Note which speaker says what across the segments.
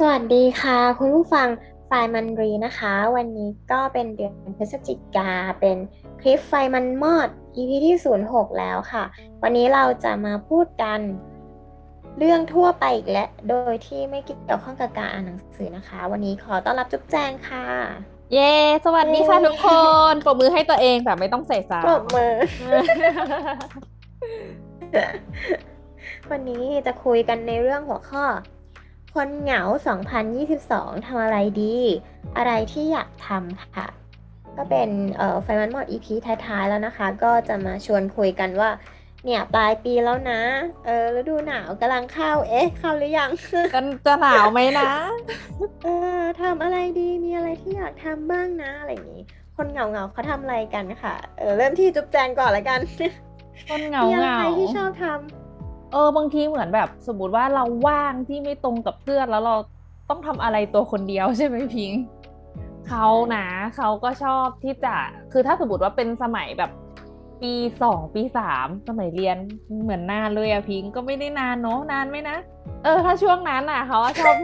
Speaker 1: สวัสดีค่ะ คุณผู้ฟังไฟมันรีนะคะ วันนี้ก็เป็นเดือนพฤศจิกาเป็นคลิปไฟมันมอด EP ที่ 06 แล้วค่ะ วันนี้เราจะมาพูดกัน เรื่องทั่วไปอีกและ โดยที่ไม่เกี่ยวข้องกับการอ่านหนังสือนะคะ วันนี้ขอต้อนรับจุ๊บแจงค่ะ
Speaker 2: เย้ สวัสดีค่ะ
Speaker 1: เย้
Speaker 2: ทุกคนปรบมือให้ตัวเองแบบไม่ต้องใส่ซาว
Speaker 1: ปรบ
Speaker 2: ด์
Speaker 1: มือ วันนี้จะคุยกันในเรื่องหัวข้อ คนเหงา 2022 ทำอะไรดี อะไรที่อยากทำค่ะ ก็เป็นเอ่อไฟมันหมด EP ท้ายๆ แล้วนะคะ ก็จะมาชวนคุยกันว่า เนี่ยปลายปีแล้วนะ เออฤดูหนาวกำลังเข้า เอ๊ะ เข้าหรือยัง
Speaker 2: กันจะหนาวไหมนะ
Speaker 1: เออทำอะไรดี มีอะไรที่อยากทำบ้างนะ อะไรอย่างนี้ คนเหงาเงาๆเขาทำอะไรกันค่ะ เออเริ่มที่จุ๊บแจงก่อนละกัน
Speaker 2: คนเหงา
Speaker 1: มีอะ
Speaker 2: เห
Speaker 1: ไรงาที่ชอบท
Speaker 2: เออบางทีเหมือนแบบสมมติว่าเราว่างที่ไม่ตรงกับเพื่อนแล้วเราต้องทำอะไรตัวคนเดียวใช่ไหมพิงเขานะเขาก็ชอบที่จะคือถ้าสมมติว่าเป็นสมัยแบบปีสองปีสามสมัยเรียนเหมือนนานเลยอะพิงก็ไม่ได้นานเนาะนานไหมนะเออ ถ้าช่วงนั้นอะเขาชอบ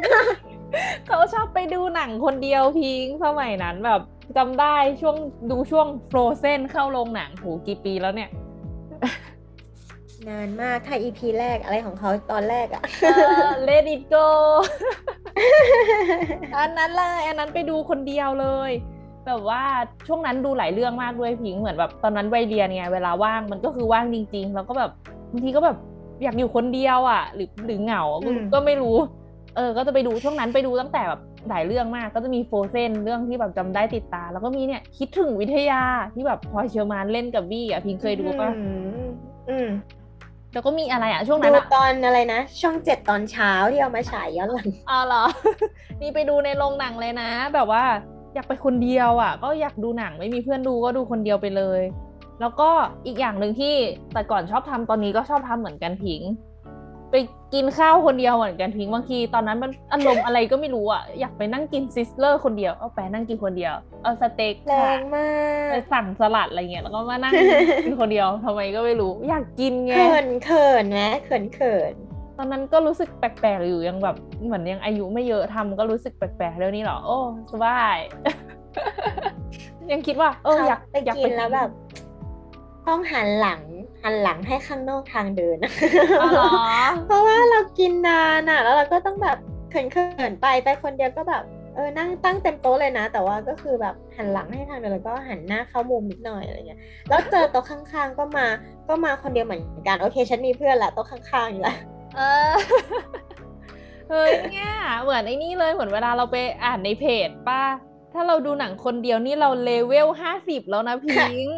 Speaker 2: เขาชอบไปดูหนังคนเดียวพิงสมัยนั้นแบบจำได้ช่วงดูช่วงโฟรเซนเข้าโรงหนังโหกี่ปีแล้วเนี่ย
Speaker 1: นานมากถ้า EP แรกอะไรของเขาตอนแรกอะ
Speaker 2: Let it go อันนั้นเลยอันนั้นไปดูคนเดียวเลย แบบว่าช่วงนั้นดูหลายเรื่องมากด้วยพิงค์เหมือนแบบตอนนั้นวัยเรียนไงเวลาว่างมันก็คือว่างจริง ๆ แล้วก็แบบบางทีก็แบบอยากอยู่คนเดียวอะ หรือหรือเหงา
Speaker 1: อืม
Speaker 2: ก็ไม่รู้ เออ ก็จะไปดูช่วงนั้นไปดูตั้งแต่แบบหลายเรื่องมาก ก็จะมี Frozen เรื่องที่แบบจำได้ติดตา แล้วก็มีเนี่ยคิดถึงวิทยาที่แบบพลอยเฌอมาลย์เล่นกับบี้อะพิงค์เคยดูปะ
Speaker 1: อืมอืม
Speaker 2: แล้วก็มีอะไรอะช่วง
Speaker 1: ดู
Speaker 2: นั้นอะ
Speaker 1: ตอนอะไรนะ ช่องเจ็ดตอนเช้าที่เอามาฉายย้อนหลัง
Speaker 2: อ๋อเหรอ นี่ไปดูในโรงหนังเลยนะ แบบว่าอยากไปคนเดียวอะ ก็อยากดูหนังไม่มีเพื่อนดูก็ดูคนเดียวไปเลย แล้วก็อีกอย่างหนึ่งที่แต่ก่อนชอบทำตอนนี้ก็ชอบทำเหมือนกันพิงค์ ไป กินข้าวคนเดียวเหมือนกันพิงค์บางทีตอนนั้นมันอารมณ์อะไรก็ไม่รู้อะอยากไปนั่งกิน Sizzler คนเดียวเอาไปนั่งกินคนเดียวเอาสเต็ก
Speaker 1: แร
Speaker 2: ค่ะ
Speaker 1: งมา
Speaker 2: ไป
Speaker 1: ก
Speaker 2: สั่งสลัดอะไรเงี้ยแล้วก็มานั่งกินคนเดียวทำไมก็ไม่รู้ อยากกินไง
Speaker 1: เขินเขินไหมเขินเขิน
Speaker 2: ตอนนั้นก็รู้สึกแปลกๆอยู่ยังแบบเหมือนยังอายุไม่เยอะทำก็รู้สึกแปลกๆเรื่องนี้เหรอโอ้สบายยังคิดว่า เอออยาก
Speaker 1: ไป
Speaker 2: อยาก
Speaker 1: กินแล้วแบบ ต้องหันหลัง หันหลังให้ข้างนอกทางเดิน
Speaker 2: อ๋อเหรอ
Speaker 1: เพราะว่าเรากินนานอะ แล้วเราก็ต้องแบบเขินเขินๆไปไปคนเดียวก็แบบเออนั่งตั้งเต็มโต๊ะเลยนะ แต่ว่าก็คือแบบหันหลังให้ทางเดินแล้วก็หันหน้าเข้ามุมนิดหน่อยอะไรเงี้ยแล้วเจอโต๊ะข้างๆก็มาก็มาคนเดียวเหมือนกันโอเค ฉันมีเพื่อนละโต๊ะข้างๆอยู่ละ
Speaker 2: เออเฮ้ยเนี่ยเหมือนไอ้นี่เลยเหมือนเวลาเราไปอ่านในเพจป้าถ้าเราดูหนังคนเดียวนี่เรา level ห้าสิบแล้วนะพิงค์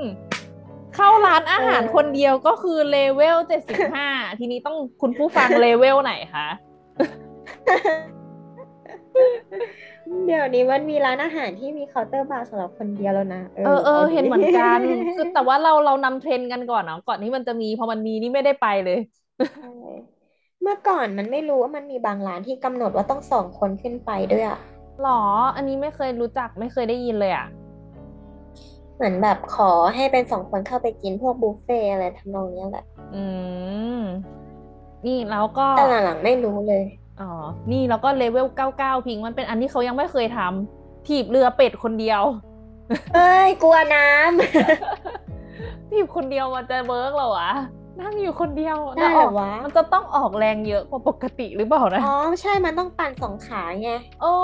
Speaker 2: เข้าร้านอาหารคนเดียวก็คือเลเวลเจ็ดสิบห้าทีนี้ต้องคุณผู้ฟังเลเวลไหนคะ
Speaker 1: เดี๋ยวนี้มันมีร้านอาหารที่มีเคาน์เตอร์บาร์สำหรับคนเดียวแล้วนะ
Speaker 2: เออเออา
Speaker 1: ดิ
Speaker 2: เห็นเหมือนกันคือแต่ว่าเราเรานำเทรนด์กันก่อนเนาะก่อนที่มันจะมีพอมันมีนี่ไม่ได้ไปเลย
Speaker 1: ใช่เมื่อก่อนมันไม่รู้ว่ามันมีบางร้านที่กำหนดว่าต้องสองคนขึ้นไปด้วยอะ
Speaker 2: หรอ อันนี้ไม่เคยรู้จักไม่เคยได้ยินเลยอะ
Speaker 1: เหมือนแบบขอให้เป็นสองคนเข้าไปกินพวกบุฟเฟ่ต์อะไรทำนองเนี้ยแหละ
Speaker 2: อืม นี่แล้วก็
Speaker 1: แต่หลังๆไม่รู้เลย
Speaker 2: อ๋อ นี่แล้วก็เลเวลเก้าเก้าพิงค์มันเป็นอันที่เขายังไม่เคยทำถีบเรือเป็ดคนเดียว
Speaker 1: เอ้ย กลัวน้ำ
Speaker 2: ถีบคนเดียวมันจะ work เหรอวะนั่งอยู่คนเดียว
Speaker 1: ได้เหรอ
Speaker 2: แล้ก
Speaker 1: วะ
Speaker 2: มันจะต้องออกแรงเยอะกว่าปกติหรือเปล่านะ
Speaker 1: อ๋อ ใช่ มันต้องปั่นสองขาไง
Speaker 2: โอ้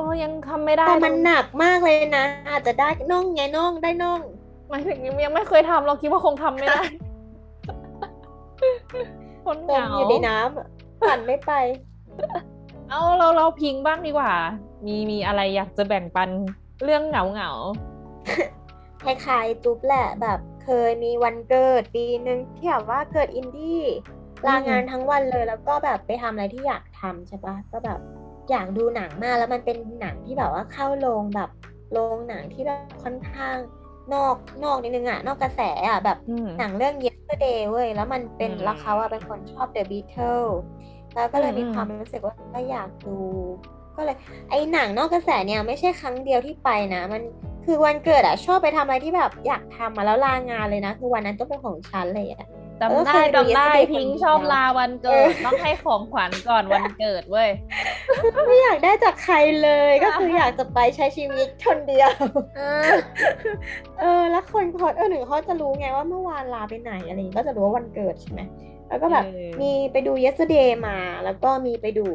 Speaker 2: โอ้ยังทำไม่ได้
Speaker 1: แต่มัน
Speaker 2: เลย
Speaker 1: หนักมากเลยนะ อาจจะได้น่องไงน่องได้น่อง
Speaker 2: หมายถึงยังไม่เคยทำเราคิดว่าคงทำไม่ได้คน
Speaker 1: จ
Speaker 2: เห
Speaker 1: ม
Speaker 2: งา
Speaker 1: อยู่ในน้ำอะปั่นไม่ไป
Speaker 2: เอาเราเราพิงบ้างดีกว่า มีมีอะไรอยากจะแบ่งปันเรื่องเหงาเหงา
Speaker 1: คล้ายๆตุ๊บแหละแบบเคยมีวันเกิดปีหนึ่งที่แบบว่าเกิดอินดี้ลางานทั้งวันเลยแล้วก็แบบไปทำอะไรที่อยากทำใช่ปะก็แบบ อยากดูหนังมากแล้วมันเป็นหนังที่แบบว่าเข้าโรงแบบโรงหนังที่แบบค่อนข้างนอกนอกนิดนึงอะนอกกระแสอะแบบ
Speaker 2: อืม
Speaker 1: หนังเรื่อง Yesterday เว้ยแล้วมันเป็น
Speaker 2: อืม
Speaker 1: แล้วเขาอะเป็นคนชอบ The Beatles แล้วก็เลย
Speaker 2: อืม
Speaker 1: มีความรู้สึกว่าก็อยากดู ก็เลย ไอ้หนังนอกกระแสเนี่ยไม่ใช่ครั้งเดียวที่ไปนะ มันคือวันเกิดอะชอบไปทำอะไรที่แบบอยากทำมาแล้วลางานเลยนะ คือวันนั้นต้องเป็นของฉันเลยอะ
Speaker 2: จำ
Speaker 1: เออ
Speaker 2: ได้
Speaker 1: เคยดู
Speaker 2: จำได้
Speaker 1: Yesterday
Speaker 2: พิงค์
Speaker 1: คนเดียว
Speaker 2: ชอบลาวันเกิด
Speaker 1: เออ
Speaker 2: ต้องให้ของขวัญก่อนวันเกิดเว้ย
Speaker 1: ไม่อยากได้จากใครเลยก็คืออยากจะไปใช้ชีวิตคนเดียว เออ แล้วคนเขาเออหนึ่งเขาจะรู้ไงว่าเมื่อวานลาไปไหนอะไรอย่างงี้ก็จะรู้ว่าวันเกิดใช่ไหมแล้วก็แบบ
Speaker 2: เออ
Speaker 1: มีไปดู yesterday มา แล้วก็มีไปดู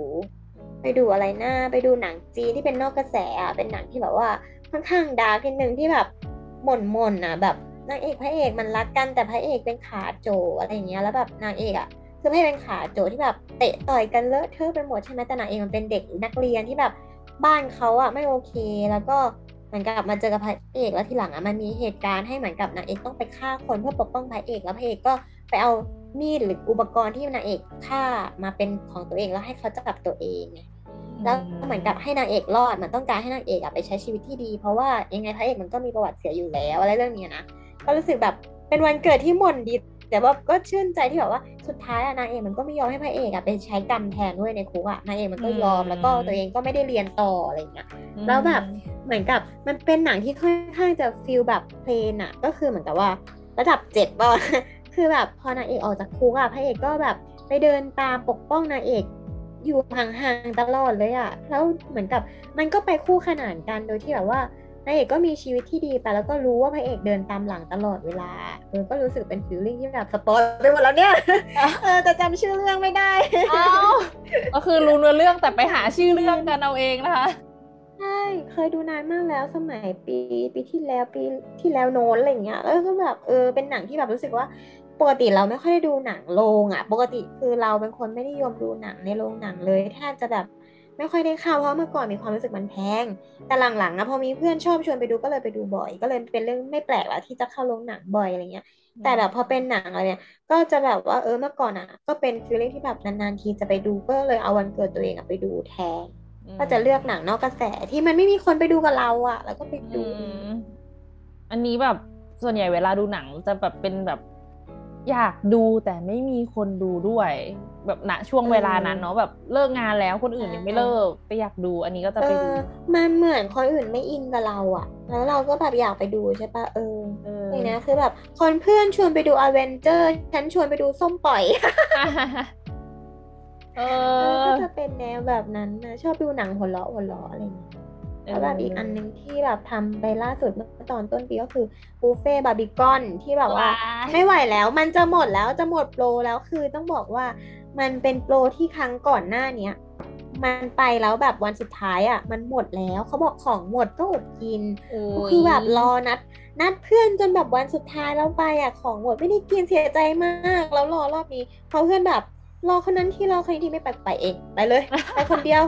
Speaker 1: ไปดูอะไรนะไปดูหนังจีนที่เป็นนอกกระแสอะเป็นหนังที่แบบว่าค่อนข้างดาร์กนิดนึงที่แบบหม่นหม่นๆอะแบบ นางเอกพระเอกมันรักกันแต่พระเอกเป็นขาโจอะไรอย่างเงี้ยแล้วแบบนางเอกอะคือพระเอกเป็นขาโจที่แบบเตะต่อยกันเลอะเทอะไปหมดใช่ไหมแต่นางเอกมันเป็นเด็กนักเรียนที่แบบบ้านเขาอะไม่โอเค แล้วก็เหมือนกับมาเจอกับพระเอกแล้วทีหลังอะมันมีเหตุการณ์ให้เหมือนกับนางเอกต้องไปฆ่าคนเพื่อปกป้องพระเอกแล้วพระเอกก็ไปเอามีดหรืออุปกรณ์ที่นางเอกฆ่ามาเป็นของตัวเองแล้วให้เขาจับตัวเองแล้วเหมือนกับให้นางเอกรอดมันต้องการให้นางเอกอะไปใช้ชีวิตที่ดี เพราะว่ายังไงพระเอกมันก็มีประวัติเสียอยู่แล้วอะไรเรื่องเนี้ยนะ ก็รู้สึกแบบเป็นวันเกิดที่หม่นดี แต่ว่าก็ชื่นใจที่แบบว่าสุดท้ายอะนางเอกมันก็ไม่ยอมให้พระเอกอะไปใช้กรรมแทนด้วยในคุกอะนางเอกมันก็ยอม
Speaker 2: อืม
Speaker 1: แล้วก็ตัวเองก็ไม่ได้เรียนต่ออะไรอย่างเงี้ย
Speaker 2: อืม
Speaker 1: แล้วแบบเหมือนกับมันเป็นหนังที่ค่อนข้างจะฟีลแบบเพลนอะก็คือเหมือนกับว่าระดับเจ็ดป่ะคือแบบพอนางเอกออกจากคุกอะพระเอกก็แบบไปเดินตามปกป้องนางเอกอยู่ห่างๆตลอดเลยอะแล้วเหมือนกับมันก็ไปคู่ขนานกันโดยที่แบบว่า นางเอกก็มีชีวิตที่ดีไปแล้วก็รู้ว่าพระเอกเดินตามหลังตลอดเวลาเออก็รู้สึกเป็นฟีลลิ่งที่แบบสปอยไปหมดแล้วเนี่ยเออแต่จำชื่อเรื่องไม่ได้
Speaker 2: อ้าวก็คือรู้เนื้อเรื่องแต่ไปหาชื่อเรื่องกันเอาเองนะคะ
Speaker 1: ใช่เคยดูนานมากแล้วสมัยปีปีที่แล้วปีที่แล้วโน้นอะไรอย่างเงี้ยแล้วก็แบบเออเป็นหนังที่แบบรู้สึกว่าปกติเราไม่ค่อยได้ดูหนังโรงอะ ปกติคือเราเป็นคนไม่ได้นิยมดูหนังในโรงหนังเลยแทบจะแบบ ไม่ค่อยได้เข้าเพราะเมื่อก่อนมีความรู้สึกมันแพง แต่หลังๆอะพอมีเพื่อนชอบชวนไปดูก็เลยไปดูบ่อย ก็เลยเป็นเรื่องไม่แปลกแล้วที่จะเข้าโรงหนังบ่อยอะไรเงี้ย แต่แบบพอเป็นหนังอะไรเนี่ย ก็จะแบบว่าเออเมื่อก่อนอะ ก็เป็นฟีลลิ่งที่แบบนานๆทีจะไปดูก็เลยเอาวันเกิดตัวเองอะไปดูแทนก็จะเลือกหนังนอกกระแสที่มันไม่มีคนไปดูกับเราอะ แล้วก็ไปดู
Speaker 2: อืมอันนี้แบบส่วนใหญ่เวลาดูหนังจะแบบเป็นแบบอยากดูแต่ไม่มีคนดูด้วย แบบณช่วงเวลานั้นเนาะแบบเลิกงานแล้วคนอื่นยังไม่เลิกแต่อยากดู อันนี้ก็จะ
Speaker 1: เอ
Speaker 2: ไปดู
Speaker 1: อมันเหมือนคนอื่นไม่อินกับเราอะแล้วเราก็แบบอยากไปดูใช่ปะเออ
Speaker 2: เออ
Speaker 1: อย่างนี้คือแบบคนเพื่อนชวนไปดูอเวนเจอร์ฉันชวนไปดูส้มปล่อย
Speaker 2: เอ
Speaker 1: เออ
Speaker 2: อ
Speaker 1: ก็จะเป็นแนวแบบนั้นนะชอบดูหนังหัวเราะหัวเราะอะไรอย่างเงี้ยแล้วแบบอีกอันหนึ่งที่แบบทำไปล่าสุดเมื่อตอนต้นปีก็คือบุฟเฟ่ต์บาร์บีกอนที่แบบว่า
Speaker 2: ว้าย
Speaker 1: ไม่ไหวแล้ว มันจะหมดแล้วจะหมดโปรแล้วคือต้องบอกว่า มันเป็นโปรที่ครั้งก่อนหน้าเนี้ยมันไปแล้วแบบวันสุดท้ายอะ มันหมดแล้วเขาบอกของหมดก็อดกินก็คือแบบรอนัด นัดเพื่อนจนแบบวันสุดท้ายแล้วไปอะของหมดไม่ได้กินเสียใจมากแล้วรอรอบนี้เพราะเพื่อนแบบรอคนนั้นที่รอคนนี้ที่ไม่ไปไปเองไปเลยไปคนเดียว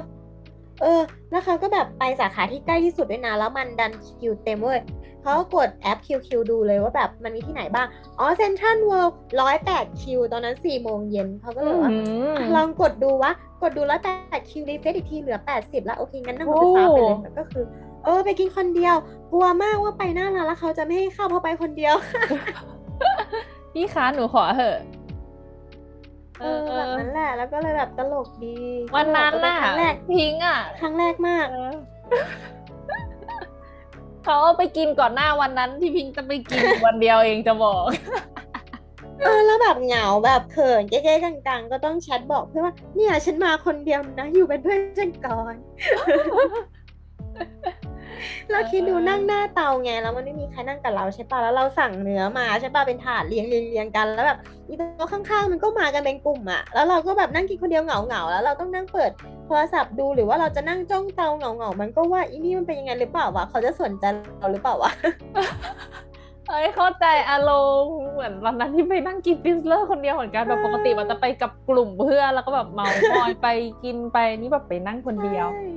Speaker 1: เออ แล้วเขาก็แบบไปสาขาที่ใกล้ที่สุดด้วยนะแล้วมันดันคิวเต็มเว้ย เขาก็กดแอป QueQ ดูเลยว่าแบบมันมีที่ไหนบ้าง อ๋อเซ็นทรัลเวิลด์ร้อยแปดคิวตอนนั้นสี่โมงเย็นเขาก็เลยว่า
Speaker 2: อืม
Speaker 1: อะลองกดดูวะกดดูร้อยแปดคิว refresh อีกทีเหลือแปดสิบแล้ว โอเค งั้นนั่งรถไฟฟ้าไปเลย
Speaker 2: โอ้
Speaker 1: แต่ก็คือ เออ ไปกินคนเดียว กลัวมากว่าไปหน้าร้านแล้วเขาจะไม่ให้เข้าเพราะไปคนเดียว
Speaker 2: พี่คะหนูขอเหอะ
Speaker 1: เออแบบนั้นแหละแล้วก็เลยแบบตลกดี
Speaker 2: วันนั้น
Speaker 1: ก็
Speaker 2: น่ะ
Speaker 1: แบบเออเป็นครั้งแรก
Speaker 2: พิงค์อะ
Speaker 1: ครั้งแรกมาก
Speaker 2: เขาเอาไปกินก่อนหน้าวันนั้นที่พิงค์จะไปกินวันเดียวเองจะบอก
Speaker 1: เออแล้วแบบเหงาแบบเขินแก้ๆกังๆ ก็ต้องแชทบอกเพื่อนว่าเนี่ยฉันมาคนเดียวนะ อยู่เป็นเพื่อนฉันก่อน เราคิดดูนั่งหน้าเตาไงแล้วมันไม่มีใครนั่งกับเราใช่ปะแล้วเราสั่งเนื้อมาใช่ปะเป็นถาดเรียงเรียงเรียงกันแล้วแบบอีโต๊ะข้างๆมันก็มากันเป็นกลุ่มอะแล้วเราก็แบบนั่งกินคนเดียวเหงาเหงาๆแล้วเราต้องนั่งเปิดโทรศัพท์ดูหรือว่าเราจะนั่งจ้องเตาเหงาเหงาๆมันก็ว่าอีนี่มันเป็นยังไงหรือเปล่าวะเขาจะสนใจเราหรือเปล่าวะ
Speaker 2: เอ้ยเข้าใจอารมณ์เหมือนวันนั้นที่ไปนั่งกิน Sizzler คนเดียวเหมือนกันแบบ
Speaker 1: ใช่
Speaker 2: ปกติมันจะไปกับกลุ่มเพื่อนแล้วก็แบบเม้ามอยไปกินไปนี่แบบไปนั่งคนเดียว
Speaker 1: ใช่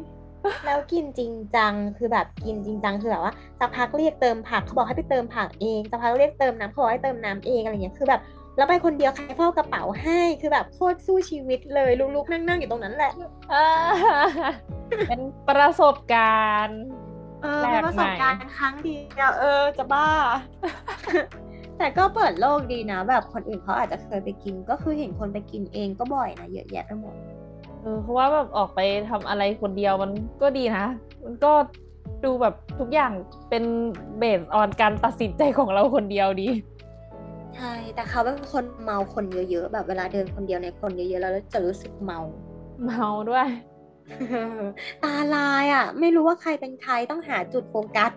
Speaker 1: แล้วกินจริงจังคือแบบกินจริงจังคือแบบว่าสักพักเรียกเติมผักเขาบอกให้ไปเติมผักเองสักพักเรียกเติมน้ำเขาบอกให้เติมน้ำเองอะไรเงี้ยคือแบบแล้วไปคนเดียวใครเฝ้ากระเป๋าให้คือแบบโคตรสู้ชีวิตเลยลุกๆนั่งๆอยู่ตรงนั้นแหละ
Speaker 2: อ่าเป็นประสบการณ์
Speaker 1: เออ
Speaker 2: แปล
Speaker 1: เป็น
Speaker 2: ก
Speaker 1: ประ
Speaker 2: ใหม่
Speaker 1: สบการณ์ครั้งเดียวเออจะบ้า แต่ก็เปิดโลกดีนะ แบบคนอื่นเขาอาจจะเคยไปกิน ก็คือเห็นคนไปกินเองก็บ่อยนะเยอะแยะไปหมด
Speaker 2: เออเพราะว่าแบบออกไปทำอะไรคนเดียวมันก็ดีนะ มันก็ดูแบบทุกอย่างเป็น base on การตัดสินใจของเราคนเดียวดี
Speaker 1: ใช่ แต่เขาเป็นคนเมาคนเยอะๆ แบบเวลาเดินคนเดียวในคนเยอะๆ แล้วจะรู้สึกเมา
Speaker 2: เมาด้วย
Speaker 1: ตาลายอะ ไม่รู้ว่าใครเป็นใครต้องหาจุดโฟกัส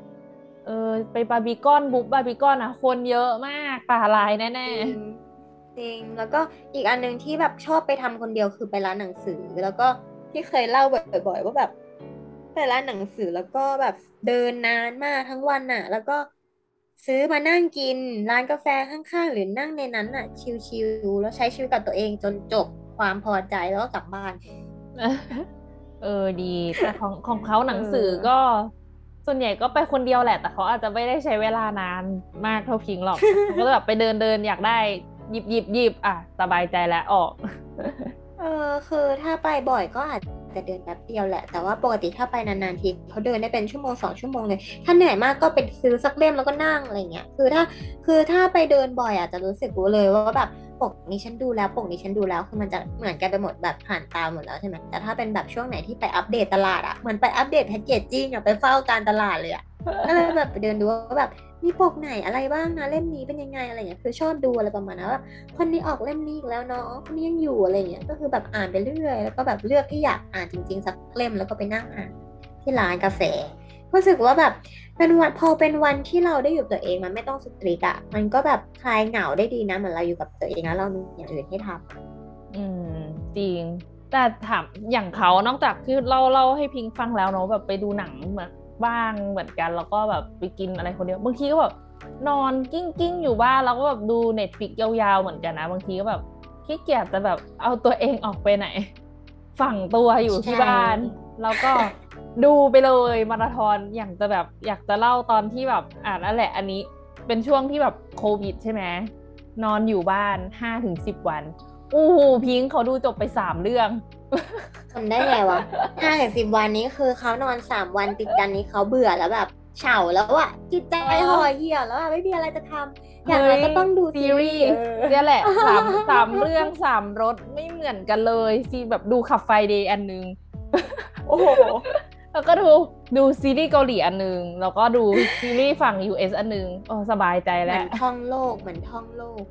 Speaker 2: เออ ไปบาร์บีกอนบุ๊บบาร์บีกอนอะ คนเยอะมากตาลายแน่
Speaker 1: จริง จริงแล้วก็อีกอันหนึ่งที่แบบชอบไปทำคนเดียวคือไปร้านหนังสือ แล้วก็ที่เคยเล่าบ่อย ๆ ว่าแบบไปร้านหนังสือแล้วก็แบบเดินนานมากทั้งวันน่ะ แล้วก็ซื้อมานั่งกินร้านกาแฟข้างๆ หรือนั่งในนั้นน่ะ ชิลๆแล้วใช้ชีวิตกับตัวเองจนจบความพอใจแล้วก็กลับบ้าน
Speaker 2: ๆเออดีแต่ของของเขาหนังสือ
Speaker 1: เออ
Speaker 2: ก็ส่วนใหญ่ก็ไปคนเดียวแหละ แต่เขาอาจจะไม่ได้ใช้เวลานานมากเท่าพิงหรอกเขาก็แบบไปเดินเดินอยากได้ หยิบหยิบหยิบอะสบายใจแล้วออก
Speaker 1: เออคือถ้าไปบ่อยก็อาจจะเดินแป๊บเดียวแหละ แต่ว่าปกติถ้าไปนานๆทีเขาเดินได้เป็นชั่วโมงสองชั่วโมงเลย ถ้าเหนื่อยมากก็ไปซื้อสักเล่มแล้วก็นั่งอะไรเงี้ย คือถ้าคือถ้าไปเดินบ่อยอาจจะรู้สึกรู้เลยว่าแบบปกนี้ฉันดูแล้วปกนี้ฉันดูแล้วคือมันจะเหมือนกันไปหมดแบบผ่านตาหมดแล้วใช่ไหมแต่ถ้าเป็นแบบช่วงไหนที่ไปอัปเดตตลาดอะเหมือนไปอัปเดตแพ็กเกจจิ้งอะไปเฝ้าการตลาดเลยอะก็เลยแบบไปเดินดูว่าแบบ มีปกไหนอะไรบ้างนะเล่มนี้เป็นยังไงอะไรเงี้ยคือชอบดูอะไรประมาณนั้นว่าคนนี้ออกเล่มนี้อีกแล้วเนาะคนนี้ยังอยู่อะไรเงี้ยก็คือแบบอ่านไปเรื่อย แล้วก็แบบเลือกที่อยากอ่านจริงๆสักเล่มแล้วก็ไปนั่งอ่านที่ร้านกาแฟรู้สึกว่าแบบเป็นวันพอเป็นวันที่เราได้อยู่กับตัวเองมันไม่ต้องสตรีทอะมันก็แบบคลายเหงาได้ดีนะเหมือนเราอยู่กับตัวเองแล้วเรามีอย่างอื่นให้ทำ
Speaker 2: อืมจริงแต่ถามอย่างเขานอกจากที่เล่าเล่าให้พิงฟังแล้วเนาะแบบไปดูหนังเหมือน บ้างเหมือนกัน แล้วก็แบบไปกินอะไรคนเดียวบางทีก็แบบนอนกลิ้งกลิ้งอยู่บ้านแล้วก็แบบดู Netflix ยาวๆเหมือนกันนะบางทีก็แบบขี้เกียจจะแบบเอาตัวเองออกไปไหน ฝังตัวอยู่ที่
Speaker 1: ใช่
Speaker 2: บ้าน แล้วก็ดูไปเลยมาราธอนอย่างจะแบบอยากจะเล่าตอนที่แบบอ่านั่นแหละอันนี้เป็นช่วงที่แบบโควิดใช่ไหมนอนอยู่บ้านห้าถึงสิบวัน อู้หูพิงค์เขาดูจบไปสามเรื่อง
Speaker 1: ทำได้ไงวะห้าถึงสิบวันนี้คือเขานอนสามวันติดกันนี้เขาเบื่อแล้วแบบเฉาแล้วอะจิตใจ
Speaker 2: เออ
Speaker 1: ห่อเหี่ยวแล้วอะไม่มีอะไรจะทำอย่างไรก็ต้องดูซีรีส์เออ
Speaker 2: เนี่ยแหละสามสามเรื่องสามรสไม่เหมือนกันเลยซีแบบดูคลับฟรายเดย์อันนึง
Speaker 1: โอ้โห
Speaker 2: แล้วก็ดูดูซีรีส์เกาหลีอันนึงแล้วก็ดูซีรีส์ฝั่ง US อันนึงโอ้สบายใจ
Speaker 1: เหมื
Speaker 2: แล้
Speaker 1: อ
Speaker 2: วน
Speaker 1: ท่องโลกเหมือนท่องโลก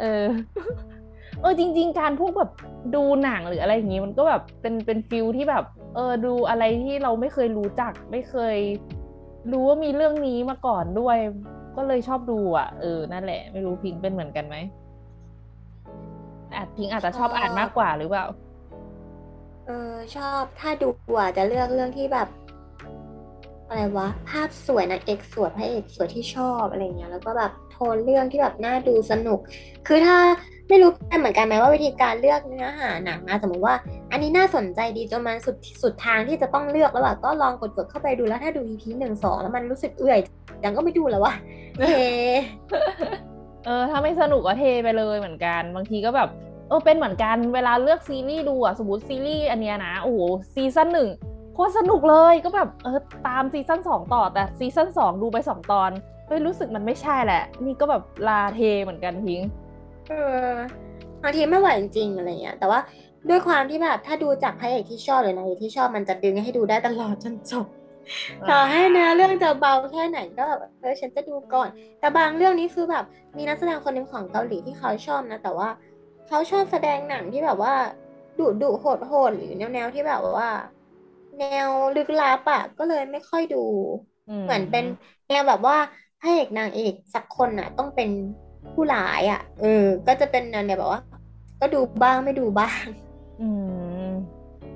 Speaker 2: เออ เออจริง ๆ การพวกแบบดูหนังหรืออะไรอย่างงี้มันก็แบบเป็นเป็น feel ที่แบบ เออดูอะไรที่เราไม่เคยรู้จัก ไม่เคย รู้ว่ามีเรื่องนี้มาก่อนด้วย ก็เลยชอบดูอะเออนั่นแหละ ไม่รู้พิงค์เป็นเหมือนกันไหมอาจพิงค์อาจจะชอบ
Speaker 1: ชอบ
Speaker 2: อ่านมากกว่าหรือเปล่า
Speaker 1: เออชอบถ้าดูอะจะเลือกเรื่องที่แบบอะไรวะภาพสวยนางเอกสวยพระเอกสวยที่ชอบอะไรเงี้ยแล้วก็แบบโทนเรื่องที่แบบน่าดูสนุก คือถ้า ไม่รู้เป็นเหมือนกันไหมว่าวิธีการเลือกเนื้อหาหนังนะสมมติว่า อันนี้น่าสนใจดีจนมันสุดสุดทางที่จะต้องเลือกแล้วอะก็ลองกดกดเข้าไปดูแล้วถ้าดู EP หนึ่งสองแล้วมันรู้สึกเอื่อยจังก็ไม่ดูแล้ววะเฮ้
Speaker 2: เออถ้าไม่สนุกก็เทไปเลยเหมือนกัน บางทีก็แบบเออเป็นเหมือนกันเวลาเลือกซีรีส์ดูอะสมมติซีรีส์อันเนี้ยนะโอ้โห season หนึ่งโคตรสนุกเลยก็แบบเออตาม season สองต่อแต่ season สองดูไปสองตอนเฮ้ยรู้สึกมันไม่ใช่แหละ นี่ก็แบบลาเทเหมือนกันพิง
Speaker 1: เออบางทีไม่ไหวจริงๆอะไรเงี้ยแต่ว่าด้วยความที่แบบถ้าดูจากพระเอกที่ชอบหรือนางเอกที่ชอบมันจะดึงให้ดูได้ตลอดจนจบต่อให้เนื้อเรื่องจะเบาแค่ไหนก็แบบเออฉันจะดูก่อน แต่บางเรื่องนี้คือแบบมีนักแสดงคนหนึ่งของเกาหลีที่เขาชอบนะ แต่ว่าเขาชอบแสดงหนังที่แบบว่าดุดุโหดโหดหรือแนวแนวที่แบบว่า แนวลึกลับอะก็เลยไม่ค่อยดู เหมือนเป็นแนวแบบว่าพระเอกนางเอกสักคนน่ะต้องเป็น ผู้ร้ายอะเออ ก็จะเป็นแนวแบบว่า ก็ดูบ้างไม่ดูบ้าง
Speaker 2: อืม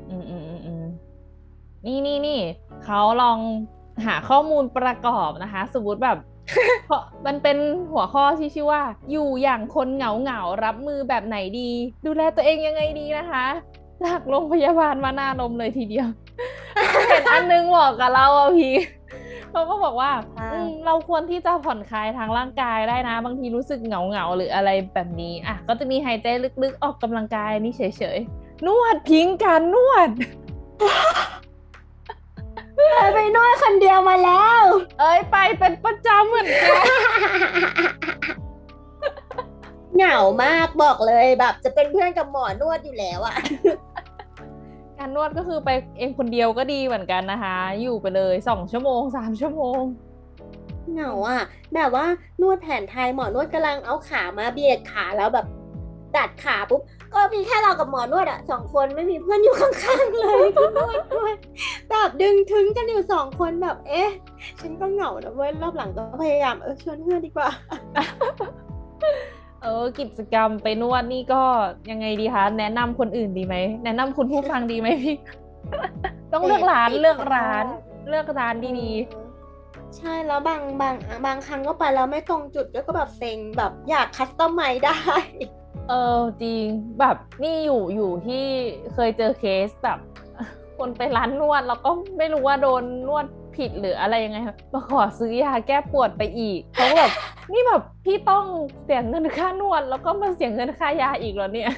Speaker 2: อืมอืมอืมนี่นี่นี่เขาลองหาข้อมูลประกอบนะคะ สมมติแบบเพราะมันเป็นหัวข้อที่ชื่อว่า อยู่อย่างคนเหงาเหงารับมือแบบไหนดี ดูแลตัวเองยังไงดีนะคะจากโรงพยาบาลมาหน้าลมเลยทีเดียว เห็นอันนึงบอกกับเราอะพี่ เขาก็บอกว่า
Speaker 1: อ่า
Speaker 2: อืมเราควรที่จะผ่อนคลายทางร่างกายได้นะ บางทีรู้สึกเหงาเหงาๆหรืออะไรแบบนี้อะก็จะมีหายใจลึกๆออกกำลังกายนี่เฉยๆนวดพิงการนวด
Speaker 1: ไปนวดคนเดียวมาแล้ว
Speaker 2: เอ้ยไปเป็นประจำเหมือนกัน
Speaker 1: เหงามากบอกเลยแบบ จะเป็นเพื่อนกับหมอนวดอยู่แล้วอะ
Speaker 2: การนวดก็คือไปเองคนเดียวก็ดีเหมือนกันนะคะ อยู่ไปเลยสองชั่วโมงสามชั่วโมง
Speaker 1: เหงาอะแบบว่านวดแผนไทยหมอนวดกำลังเอาขามาเบียดขาแล้วแบบดัดขาปุ๊บก็มีแค่เรากับหมอนวดอะสองคนไม่มีเพื่อนอยู่ข้างๆเลยก็นวดด้วยแบบดึงถึงกันอยู่สองคนแบบ เอ๊ะ ฉันก็เหงานะเว้ยรอบหลังก็พยายามเออชวนเพื่อนดีกว่า
Speaker 2: เออกิจกรรมไปนวดนี่ก็ยังไงดีคะแนะนำคนอื่นดีไหมแนะนำคุณผู้ฟังดีไหมพี่ ต้องเลือกร้าน
Speaker 1: ติด
Speaker 2: เลือกร้าน
Speaker 1: ขอโทษ
Speaker 2: เลือกร้านดี
Speaker 1: เออใช่แล้วบางบางบางครั้งก็ไปแล้วไม่ตรงจุดแล้วก็แบบเซ็งแบบอยากคัสตอมไมได้
Speaker 2: ๆเออจริงแบบนี่อยู่อยู่ที่เคยเจอเคสแบบ คนไปร้านนวดแล้วก็ไม่รู้ว่าโดนนวด ผิดหรืออะไรยังไงมาขอซื้อยาแก้ปวดไปอีกเขาก็แบบนี่แบบพี่ต้องเสียเงินค่านวด แล้วก็มาเสียเงินค่ายาอีกเหรอเนี่ย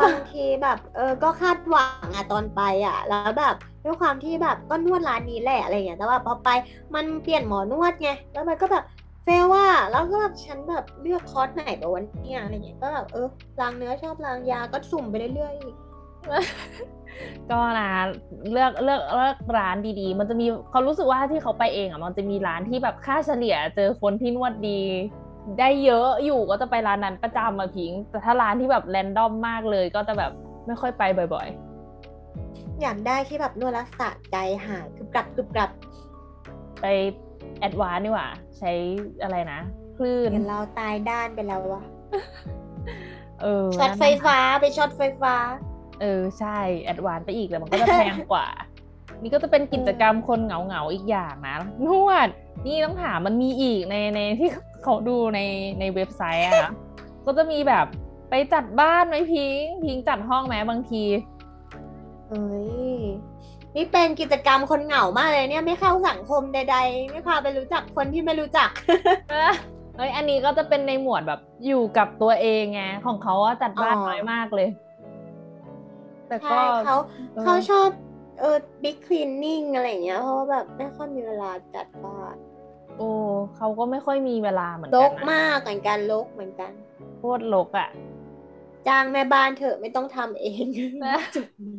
Speaker 1: บางทีแบบเออก็คาดหวังอะตอนไปอะแล้วแบบด้วยความที่แบบก็นวดร้านนี้แหละอะไรอย่างเงี้ยแต่ว่าพอไปมันเปลี่ยนหมอนวดไงแล้วมันก็แบบเฟลว่าแล้วก็แบบฉันแบบเลือกคอร์สไหนแบบวันนี้อะไรเงี้ยก็แบบเออล้างเนื้อชอบล้างยาก็สุ่มไปเรื่อยๆอี ก
Speaker 2: ก็นะเลือกเลือกเลือกร้านดีๆ มันจะมีเขารู้สึกว่าที่เขาไปเองอะมันจะมีร้านที่แบบค่าเฉลี่ยเจอคนที่นวดดี ได้เยอะอยู่ก็จะไปร้านนั้นประจำมาพิง แต่ถ้าร้านที่แบบ random มากเลยก็จะแบบไม่ค่อยไปบ่อย
Speaker 1: อยากได้ที่แบบนวดแล้วสะใจหายกรึบกรับกรึบกรับ
Speaker 2: ๆไป advance ดีกว่า ใช้อะไรนะคลื่น
Speaker 1: เห็นเราตายด้านไปแล้ววะ
Speaker 2: เออ
Speaker 1: ช็อตไฟฟ้าไปช็อตไฟฟ้า
Speaker 2: เออใช่ advance ไปอีกแต่มันก็จะแพงกว่า นี่ก็จะเป็นกิจกรรมคนเหงาเหงาๆอีกอย่างนะนวด นี่ต้องถามมันมีอีกในในที่เขาดูในในเว็บไซต์อะนะก็จะมีแบบไปจัดบ้านไหมพิงพิงจัดห้องไหมบางที
Speaker 1: เอ้ยนี่เป็นกิจกรรมคนเหงามากเลยเนี่ยไม่เข้าสังคมใด ๆ ไม่พาไปรู้จักคนที่ไม่รู้จัก
Speaker 2: เฮ้ยอันนี้ก็จะเป็นในหมวดแบบอยู่กับตัวเองไงของเขาอะจัดบ้าน
Speaker 1: อ๋อ
Speaker 2: น้อยมากเลย แต่ก็
Speaker 1: ใช่เขา
Speaker 2: ออ
Speaker 1: เขาชอบเออบิ๊กคลีนนิ่งอะไรอย่างเงี้ยเพราะว่าแบบไม่ค่อยมีเวลาจัดบ้าน
Speaker 2: โอ้เขาก็ไม่ค่อยมีเวลาเหมือน
Speaker 1: ร
Speaker 2: กั
Speaker 1: ก
Speaker 2: นนะ
Speaker 1: มากเหมือนกันรกเหมือนกัน
Speaker 2: โคตรรกอะ
Speaker 1: จ้างแม่บ้านเถอะไม่ต้องทำเอง
Speaker 2: นะ
Speaker 1: จุดนี้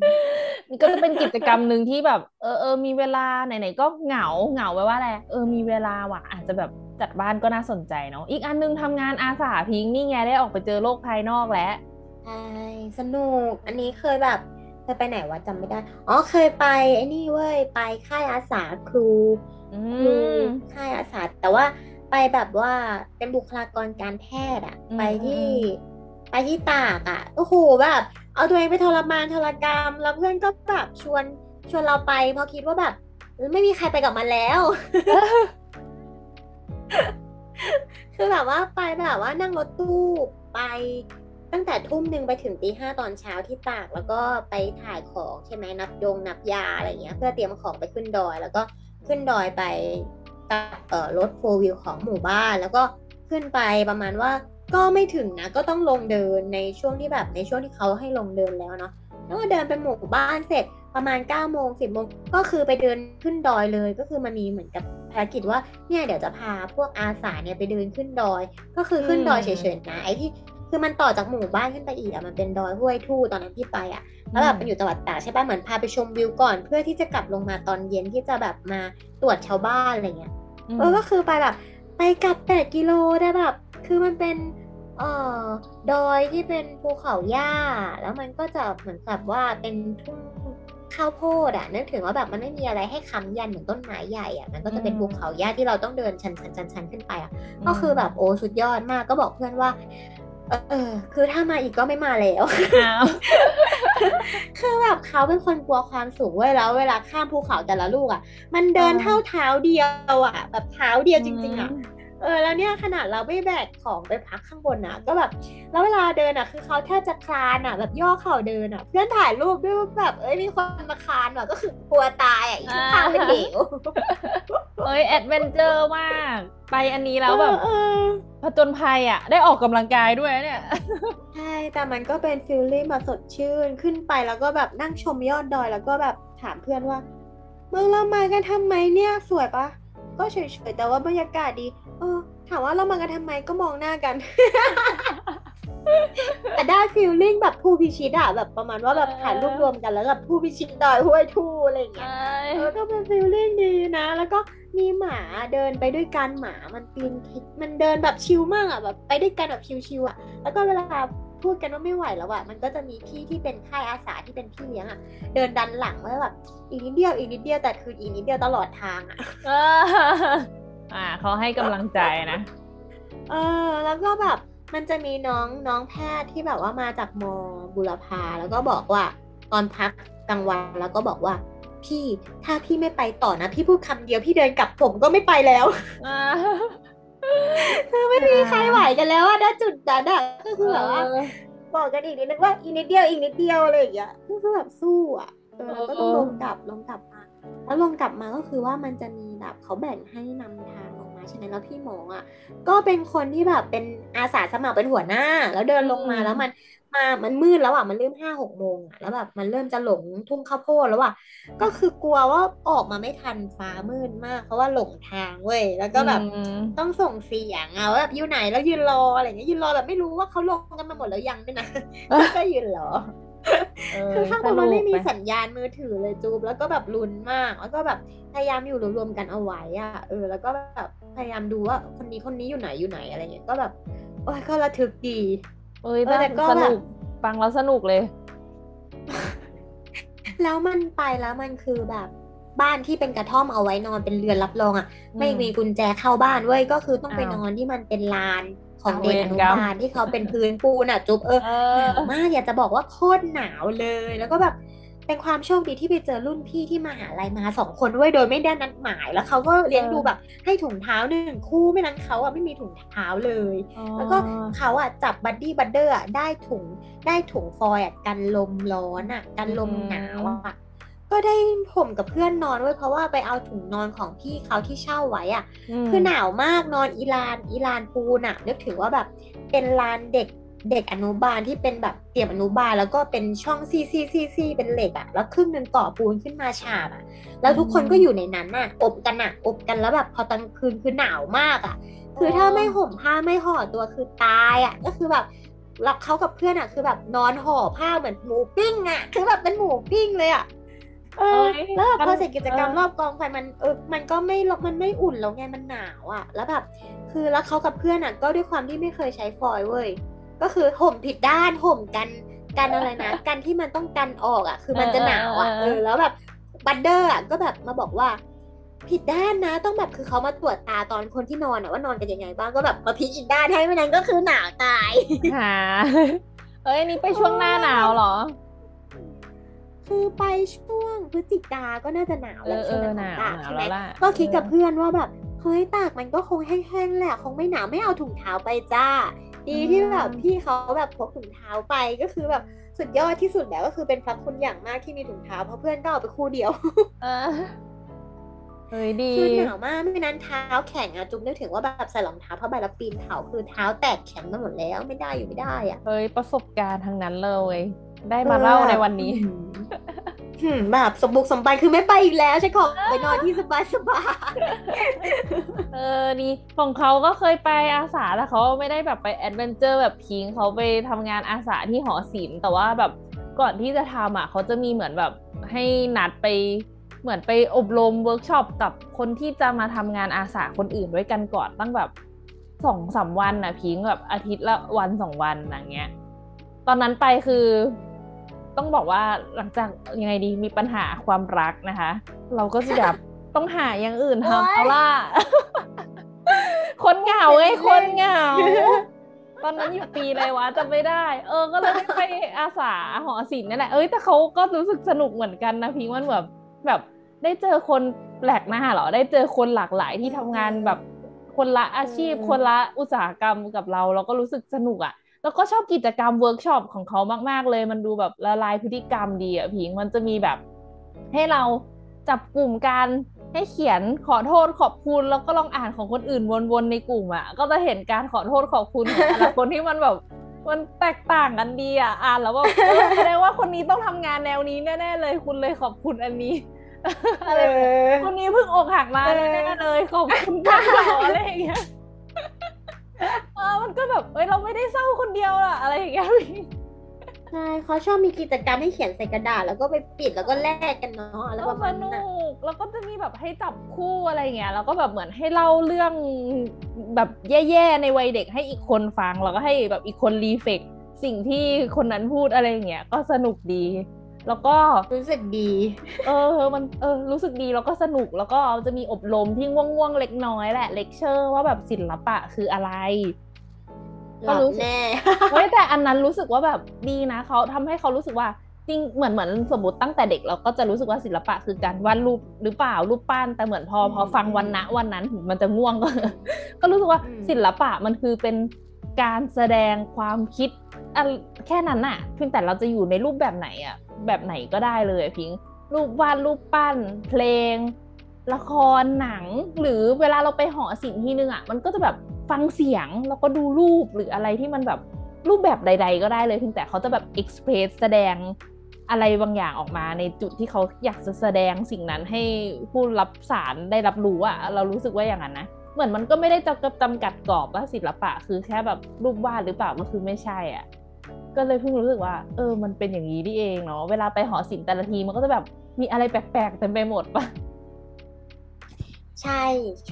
Speaker 2: นี่ก็จะเป็นกิจกรรมหนึ่งที่แบบ เออเออมีเวลาไหนๆก็เหงาเหงาแปลว่าอะไรเออมีเวลาว่ะ อาจจะแบบจัดบ้านก็น่าสนใจเนาะอีกอันนึงทำงานอาสาพิงค์นี่ไงได้ออกไปเจอโลกภายนอกแล้ว
Speaker 1: ใช่สนุก อันนี้เคยแบบเคยไปไหนวะจำไม่ได้ อ๋อเคยไปไอ้นี่เว้ยไปค่ายอาสาครู
Speaker 2: อื
Speaker 1: ครู
Speaker 2: ม
Speaker 1: ค่ายอาสาแต่ว่าไปแบบว่าเป็นบุคลากรการแพทย์อะ
Speaker 2: อืม
Speaker 1: ไปที่
Speaker 2: อืม
Speaker 1: ไปที่ตากอะโอ้โหแบบ เอาตัวเองไปทรมานทรกรรม แล้วเพื่อนก็แบบชวนชวนเราไปเพราะคิดว่าแบบไม่มีใครไปกับมันแล้วคือแบบว่าไปแบบว่านั่งรถตู้ไป ตั้งแต่ทุ่มหนึ่งไปถึงตีห้าตอนเช้าที่ตาก แล้วก็ไปถ่ายของใช่ไหมนับยงนับยาอะไรเงี้ย เพื่อเตรียมของไปขึ้นดอย แล้วก็ขึ้นดอยไปกับเอ่อรถโฟวิวของหมู่บ้าน แล้วก็ขึ้นไปประมาณว่าก็ไม่ถึงนะ ก็ต้องลงเดินในช่วงที่แบบในช่วงที่เขาให้ลงเดินแล้วเนาะแล้วก็เดินไปหมู่บ้านเสร็จประมาณ9ก้าโมงสิบโมงก็คือไปเดินขึ้นดอยเลย ก็คือมันมีเหมือนกับภารกิจว่าเนี่ยเดี๋ยวจะพาพวกอาสาเนี่ยไปเดินขึ้นดอย ก็คือขึ้นดอยเฉยๆนะไอ้ที่ คือมันต่อจากหมู่บ้านขึ้นไปอีกอะมันเป็นดอยห้วยทู่ตอนนั้นที่ไปอะแล้วแบบมันอยู่จังหวัดตากใช่ปะเหมือนพาไปชมวิวก่อน เพื่อที่จะกลับลงมาตอนเย็นที่จะแบบมาตรวจชาวบ้านอะไรเงี้ย
Speaker 2: อืม
Speaker 1: เออก็คือไปแบบไปกลับแปดกิโลได้แบบ คือมันเป็นเอ่อดอยที่เป็นภูเขาหญ้า แล้วมันก็จะเหมือนกับว่าเป็นทุ่งข้าวโพดอะนึกถึงว่าแบบมันไม่มีอะไรให้ค้ำยันเหมือนต้นไม้ใหญ่อะมันก็จะเป็นภูเขาหญ้าที่เราต้องเดินชันชันชันชันขึ้นไปอะก็คือแบบโอ้สุดยอดมากก็บอกเพื่อนว่า เออ คือถ้ามาอีกก็ไม่มาแล้ว
Speaker 2: อ้าว
Speaker 1: คือแบบเขาเป็นคนกลัวความสูงเว้ยแล้ว เวลาข้ามภูเขาแต่ละลูกอะ มันเดิน
Speaker 2: อ่า
Speaker 1: เท่าเท้าเดียวอะ แบบเท้าเดียวจริง ๆอะ เออแล้วเนี่ยขนาดเราไม่แบกของไปพักข้างบนอะ ก็แบบแล้วเวลาเดินอะ คือเขาแทบจะคลานอะ แบบย่อเข่าเดินอะ เพื่อนถ่ายรูปด้วยว่าแบบเอ้ยมีคนมาคลานอะก็คือกลัวตายอะอีกข้างเป็นเหว
Speaker 2: เอ้ย adventure มาก ไปอันนี้แล้วแบบ
Speaker 1: เออ
Speaker 2: ผจญภัยอะ ได้ออกกำลังกายด้วยเนี่ย
Speaker 1: ใช่แต่มันก็เป็น feeling แบบสดชื่นขึ้นไปแล้วก็แบบนั่งชมยอดดอยแล้วก็แบบถามเพื่อนว่าเมืองเรามากันทำไมเนี่ยสวยปะก็เฉยๆแต่ว่าบรรยากาศดี เออ ถามว่าเรามากันทำไมก็มองหน้ากัน แต่ได้ฟีลลิ่งแบบผู้พิชิตอะแบบประมาณว่าแบบถ่ายรูปรวมกันแล้วแบบผู้พิชิตดอยห้วยทู่อะไรอย่างเงี้ยเออก็เป็นฟีลลิ่งดีนะ แล้วก็มีหมาเดินไปด้วยกันหมามันปีนทิศมันเดินแบบชิลมากอะแบบไปด้วยกันแบบชิลๆอะแล้วก็เวลาพูดกันว่าไม่ไหวแล้วอะมันก็จะมีพี่ที่เป็นค่ายอาสาที่เป็นพี่เลี้ยงอะเดินดันหลังไว้แบบอีกนิดเดียวอีกนิดเดียวแต่คืออีกนิดเดียวตลอดทางอะ
Speaker 2: เอออ่าเขาให้กำลังใจนะ
Speaker 1: เออ แล้วก็แบบมันจะมีน้องน้องแพทย์ที่แบบว่ามาจากมบุรพาแล้วก็บอกว่าตอนพักกลางวันแล้วก็บอกว่า พี่ถ้าพี่ไม่ไปต่อนะ พี่พูดคำเดียวพี่เดินกลับผมก็ไม่ไปแล้ว
Speaker 2: อ่า
Speaker 1: คือไม่มีใครไหวกันแล้วอะณจุดนั้นอะก็คือแบบว่า
Speaker 2: เออ
Speaker 1: บอกกันอีกนิดนึงว่าอีกนิดเดียวอีกนิดเดียวอะไรอย่างเงี้ยก็คือแบบสู้อะเออแล้วก็ต้อง
Speaker 2: เออ
Speaker 1: ลงกลับลงกลับมา แล้วลงกลับมาก็คือว่ามันจะมีแบบเขาแบ่งให้นำทางออกมาใช่ไหมแล้วพี่หมออะก็เป็นคนที่แบบเป็นอาสาสมัครเป็นหัวหน้า แล้วเดินลงมาแล้วมันมามันมืดแล้วอะมันเริ่มห้าหกโมงอะแล้วแบบมันเริ่มจะหลงทุ่งข้าวโพดแล้วอะก็คือกลัวว่าออกมาไม่ทันฟ้ามืดมาก เพราะว่าหลงทางเว้ยแล้วก็แบบ
Speaker 2: อืม
Speaker 1: ต้องส่งเสียงอะว่าแบบอยู่ไหนแล้วยืนรออะไรอย่างเงี้ยยืนรอแบบไม่รู้ว่าเขาลงกันมาหมดแล้วยังด้วยนะก็ยืนรอ
Speaker 2: เออ
Speaker 1: คือข้างบน
Speaker 2: ส
Speaker 1: มัน
Speaker 2: นุ
Speaker 1: ไม่
Speaker 2: ก
Speaker 1: มี
Speaker 2: ไห
Speaker 1: สัญญาณมือถือเลยจูบแล้วก็แบบลุ้นมาก แล้วก็แบบพยายามอยู่รวมๆกันเอาไว้อะเออ แล้วก็แบบพยายามดูว่าคนนี้คนนี้อยู่ไหนอยู่ไหนอะไรเงี้ยก็แบบโอ้ยก็ระทึกดี
Speaker 2: เอ้ย
Speaker 1: เออแต่ก็
Speaker 2: ส
Speaker 1: แบบ
Speaker 2: นุกฟังแล้วสนุกเลย
Speaker 1: แล้วมันไปแล้วมันคือแบบบ้านที่เป็นกระท่อมเอาไว้นอนเป็นเรือนรับรองอะไม่มีกุญแจเข้าบ้านเว้ยก็คือต้องไป
Speaker 2: อ้าวน
Speaker 1: อนที่มันเป็นลาน ของ
Speaker 2: อ้าว
Speaker 1: เด็กอ
Speaker 2: เวร
Speaker 1: นุ
Speaker 2: กรรม
Speaker 1: บาลที่เขาเป็นพื้นปูนอะจุ๊บเออ
Speaker 2: เอ
Speaker 1: ห
Speaker 2: อ
Speaker 1: นาวมากอยากจะบอกว่าโคตรหนาวเลย แล้วก็แบบเป็นความโชคดีที่ไปเจอรุ่นพี่ที่มหาลัยมาสองคนด้วยโดยไม่ได้นัดหมายแล้วเขาก็เลี้ยงดูแบบให้ถุงเท้าหนึ่งคู่ไม่นั้นเขาอะไม่มีถุงเท้าเลย แล้วก็เขาอะจับบัดดี้บัดเดอร์อะได้ถุงได้ถุงฟอยล์อะกันลมร้อนอะกันลมหนาวอะ ก็ได้ห่มกับเพื่อนนอนด้วยเพราะว่าไปเอาถุงนอนของพี่เขาที่เช่าไว้อะ
Speaker 2: ม
Speaker 1: คือหนาวมากนอนอีลานอีลานปูนอะนึกถึงว่าแบบเป็นลานเด็กเด็กอนุบาลที่เป็นแบบเตรียมอนุบาลแล้วก็เป็นช่องซีซีซีซีเป็นเหล็กอะแล้วครึ่งหนึ่งก่อปูนขึ้นมาฉาบอะแล้วทุกคนก็อยู่ในนั้นอะอบกันอะอบกันแล้วแบบพอตอนคืนคือหนาวมากอะคือถ้าไม่ห่มผ้าไม่ห่อตัวคือตายอะก็คือแบบแล้วเขากับเพื่อนอะคือแบบนอนห่อผ้าเหมือนหมูปิ้งอะคือแบบเป็นหมูปิ้งเลยอะ เออ
Speaker 2: เอ้ย
Speaker 1: แล้วแบบพอ
Speaker 2: มัน
Speaker 1: เสร็จกิจกรรม
Speaker 2: เออ
Speaker 1: รอบกองไฟมันเออมันก็ไม่มันไม่อุ่นแล้วไงมันหนาวอะแล้วแบบ คือแล้วเขากับเพื่อนอะ ก็ด้วยความที่ไม่เคยใช้ฟอยล์เว้ยก็คือห่มผิดด้านห่มกันกันอะไรนะกันที่มันต้องกันออกอะ คือมันจะหนาวอะ
Speaker 2: เออ
Speaker 1: เอ
Speaker 2: เออ
Speaker 1: อแล้วแบบบัดเดอร์อะก็แบบมาบอกว่า ผิดด้านนะ ต้องแบบคือเขามาตรวจตาตอนคนที่นอนอะว่านอนกันยังไงบ้างก็แบบมาพลิกอีกด้านให้ไม่นั้นก็คือหนาวตาย
Speaker 2: หาเอ้ยนี่ไปช่วงหน้าหนาวเหรอ
Speaker 1: คือไปช่วงพฤศจิกาก็น่าจะหนาว
Speaker 2: เอ
Speaker 1: แล้ว
Speaker 2: อเอ
Speaker 1: ใช่ไหม
Speaker 2: อห
Speaker 1: ข
Speaker 2: นา
Speaker 1: อง
Speaker 2: ว
Speaker 1: ตาก
Speaker 2: หนาว
Speaker 1: ใช่ไหม
Speaker 2: แล้วล่ะ
Speaker 1: ก็คิดกับ
Speaker 2: เออ
Speaker 1: เพื่อนว่าแบบเฮ้ยตากมันก็คงแห้งๆแหละคงไม่หนาวไม่เอาถุงเท้าไปจ้า ดีที่แบบพี่เขาแบบพกถุงเท้าไปก็คือแบบสุดยอดที่สุดแล้วก็คือเป็นพระคุณอย่างมากที่มีถุงเท้าเพราะเพื่อนก็เอาไปคู่เดียว
Speaker 2: เออเฮ้ยดี
Speaker 1: คือหนาวมากไม่นั้นเท้าแข็งอะจุ๊บนึกถึงว่าแบบใส่รองเท้าผ้าใบแล้วปีนเขาคือเท้าแตกแข็งไปหมดแล้วไม่ได้อยู่ไม่ได้อะ
Speaker 2: เฮ้ยประสบการณ์ทั้งนั้นเลย ได้มาเล่าในวันนี้
Speaker 1: หืมแบบสมบุกสมบันคือไม่ไปอีกแล้วใช่ขอไปนอนที่สบายสบาย
Speaker 2: เออดีของเขาก็เคยไปอาสาแต่เขาไม่ได้แบบไป adventure แบบพิงเขาไปทำงานอาสาที่หอศิลป์แต่ว่าแบบก่อนที่จะทำอะเขาจะมีเหมือนแบบให้นัดไป เหมือนไปอบรมเวิร์กช็อปกับคนที่จะมาทำงานอาสาคนอื่นด้วยกันก่อนตั้งแบบสองสามวันนะพิงแบบอาทิตย์ละวันสองวันอย่างเงี้ย ตอนนั้นไปคือ ต้องบอกว่าหลังจากยังไงดีมีปัญหาความรักนะคะ เราก็จะแบบต้องหาอย่างอื่น
Speaker 1: โอ๊ย
Speaker 2: ทำเอาล่ะคนเหงาไงคนเหงาตอนนั้นอยู่ปีอะไรวะจำไม่ได้ เออ ก็เลยได้ไปอาสาหอศิลป์นี่แหละ เอ้ยแต่เขาก็รู้สึกสนุกเหมือนกันนะพิงค์มันแบบ แบบได้เจอคนแปลกหน้าเหรอ ได้เจอคนหลากหลายที่ทำงานแบบคนละอาชีพ
Speaker 1: อืม
Speaker 2: คนละอุตสาหกรรมกับเรา เราก็รู้สึกสนุกอะ่ะ แล้วก็ชอบกิจกรรมเวิร์กช็อปของเขามากๆเลย มันดูแบบละลายพฤติกรรมดีอะพิงค์มันจะมีแบบ ให้เราจับกลุ่มกันให้เขียนขอโทษขอบคุณแล้วก็ลองอ่านของคนอื่นวนๆในกลุ่มอะ ก็จะเห็นการขอโทษขอบคุณของแต่ละคนที่มันแบบ มันแตกต่างกันดีอะ อ่านแล้วแบบเออแสดงว่าคนนี้ต้องทำงานแนวนี้แน่ๆเลย คุณเลยขอบคุณอันนี้อะไรแบบคนนี้เพิ่งอกหักมาแน่ๆเลยขอบคุณกันต่ออะไรอย่างเงี้ยเออมันก็แบบเอ้ยเราไม่ได้เศร้าคนเดียวล่ะอะไรอย่างเงี้ยพี่
Speaker 1: ใช่เขาชอบมีกิจกรรมให้เขียนใส่กระดาษ แล้วก็ไปปิดแล้วก็แลกกันเนาะอะไร
Speaker 2: เอ
Speaker 1: ป
Speaker 2: อ
Speaker 1: ระ
Speaker 2: ส
Speaker 1: มาณ
Speaker 2: นุ
Speaker 1: นั้นอะ
Speaker 2: กแล้วก็จะมีแบบให้จับคู่อะไรอย่างเงี้ยแล้วก็แบบเหมือนให้เล่าเรื่องแบบแย่ๆในวัยเด็กให้อีกคนฟังแล้วก็ให้แบบอีกคนรีเฟกสิ่งที่คนนั้นพูดอะไรอย่างเงี้ยก็สนุกดี แล้วก็
Speaker 1: รู้สึกดี
Speaker 2: เออมันเออรู้สึกดีแล้วก็สนุกแล้วก็จะมีอบรมที่ง่วงๆเล็กน้อยแหละเลคเชอร์ว่าแบบศิลปะคืออะไร
Speaker 1: หลับ
Speaker 2: รู้สึก
Speaker 1: แน่
Speaker 2: เฮ้ยแต่อันนั้นรู้สึกว่าแบบดีนะเขาทำให้เขารู้สึกว่าจริงเหมือนเหมือนสมมติตั้งแต่เด็กเราก็จะรู้สึกว่าศิลปะคือการวาดรูปหรือเปล่ารูปปั้นแต่เหมือนพอพอฟังวันนะวันนั้นถึงมันจะง่วงก็ก็รู้สึกว่าศิลปะมันคือเป็นการแสดงความคิดอันแค่นั้นน่ะเพียงแต่เราจะอยู่ในรูปแบบไหนอะแบบไหนก็ได้เลยพิงรูปวาดรูปปั้น เพลง ละครหนัง หรือเวลาเราไปหอศิลป์ที่นึงอะมันก็จะแบบฟังเสียงแล้วก็ดูรูปหรืออะไรที่มันแบบรูปแบบใด ๆ ก็ได้เลยเพียงแต่เขาจะแบบเอ็กเพรสแสดงอะไรบางอย่างออกมาในจุดที่เขาอยากจะแสดงสิ่งนั้นให้ผู้รับสารได้รับรู้อะเรารู้สึกว่าอย่างนั้นนะเหมือนมันก็ไม่ได้จะจำกัดกรอบว่าศิลปะ คือแค่แบบรูปวาดหรือเปล่าก็คือไม่ใช่อะก็เลยเพิ่งรู้สึกว่า เออ มันเป็นอย่างนี้นี่เองเนาะเวลาไปหอศิลป์แต่ละทีมันก็จะแบบมีอะไรแปลกๆเต็มไปหมดปะ
Speaker 1: ใช่